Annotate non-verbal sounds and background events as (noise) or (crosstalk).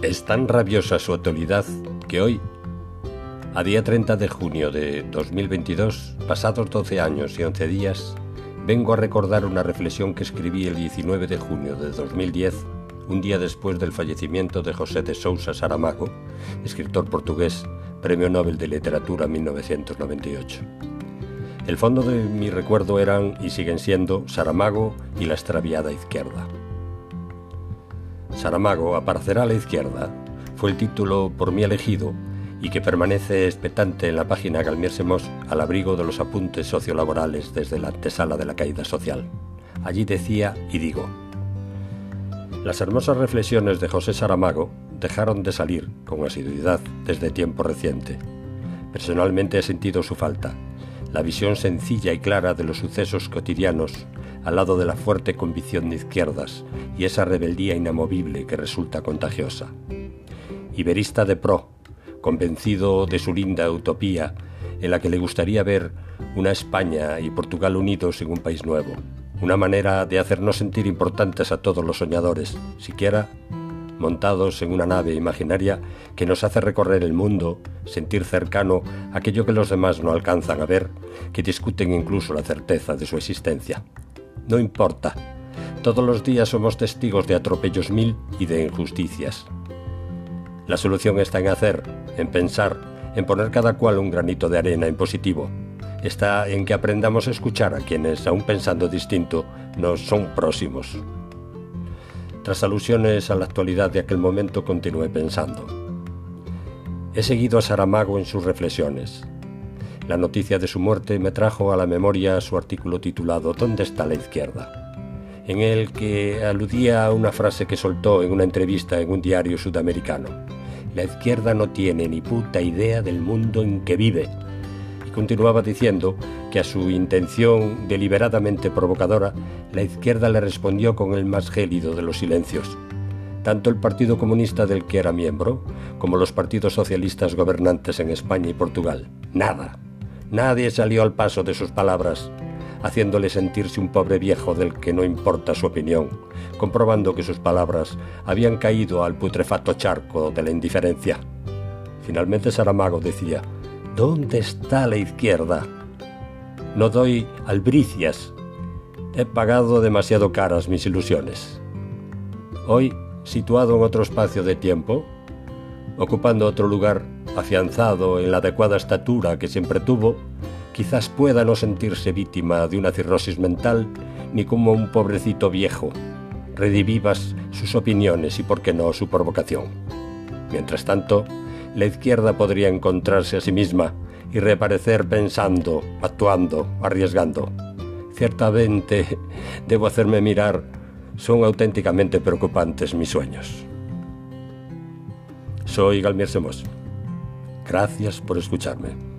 Es tan rabiosa su actualidad que hoy, a día 30 de junio de 2022, pasados 12 años y 11 días, vengo a recordar una reflexión que escribí el 19 de junio de 2010, un día después del fallecimiento de José de Sousa Saramago, escritor portugués, Premio Nobel de Literatura 1998. El fondo de mi recuerdo eran y siguen siendo Saramago y la extraviada izquierda. Saramago aparecerá a la izquierda fue el título por mí elegido y que permanece expectante en la página Galmiersemos al abrigo de los apuntes sociolaborales desde la antesala de la caída social. Allí decía y digo, las hermosas reflexiones de José Saramago dejaron de salir con asiduidad desde tiempo reciente. Personalmente he sentido su falta, la visión sencilla y clara de los sucesos cotidianos al lado de la fuerte convicción de izquierdas y esa rebeldía inamovible que resulta contagiosa. Iberista de pro, convencido de su linda utopía en la que le gustaría ver una España y Portugal unidos en un país nuevo, una manera de hacernos sentir importantes a todos los soñadores, siquiera montados en una nave imaginaria que nos hace recorrer el mundo, sentir cercano aquello que los demás no alcanzan a ver, que discuten incluso la certeza de su existencia. No importa, todos los días somos testigos de atropellos mil y de injusticias. La solución está en hacer, en pensar, en poner cada cual un granito de arena en positivo. Está en que aprendamos a escuchar a quienes, aun pensando distinto, nos son próximos. Tras alusiones a la actualidad de aquel momento, continué pensando. He seguido a Saramago en sus reflexiones. La noticia de su muerte me trajo a la memoria su artículo titulado ¿Dónde está la izquierda? en el que aludía a una frase que soltó en una entrevista en un diario sudamericano. La izquierda no tiene ni puta idea del mundo en que vive. Y continuaba diciendo que a su intención deliberadamente provocadora, la izquierda le respondió con el más gélido de los silencios. Tanto el Partido Comunista del que era miembro, como los partidos socialistas gobernantes en España y Portugal. Nada. Nadie salió al paso de sus palabras, haciéndole sentirse un pobre viejo del que no importa su opinión, comprobando que sus palabras habían caído al putrefacto charco de la indiferencia. Finalmente Saramago decía, ¿Dónde está la izquierda? No doy albricias. He pagado demasiado caras mis ilusiones. Hoy, situado en otro espacio de tiempo, ocupando otro lugar afianzado en la adecuada estatura que siempre tuvo, quizás pueda no sentirse víctima de una cirrosis mental ni como un pobrecito viejo. Redivivas sus opiniones y, por qué no, su provocación. Mientras tanto, la izquierda podría encontrarse a sí misma y reaparecer pensando, actuando, arriesgando. Ciertamente, (laughs) debo hacerme mirar, son auténticamente preocupantes mis sueños. Soy Galmier Semos. Gracias por escucharme.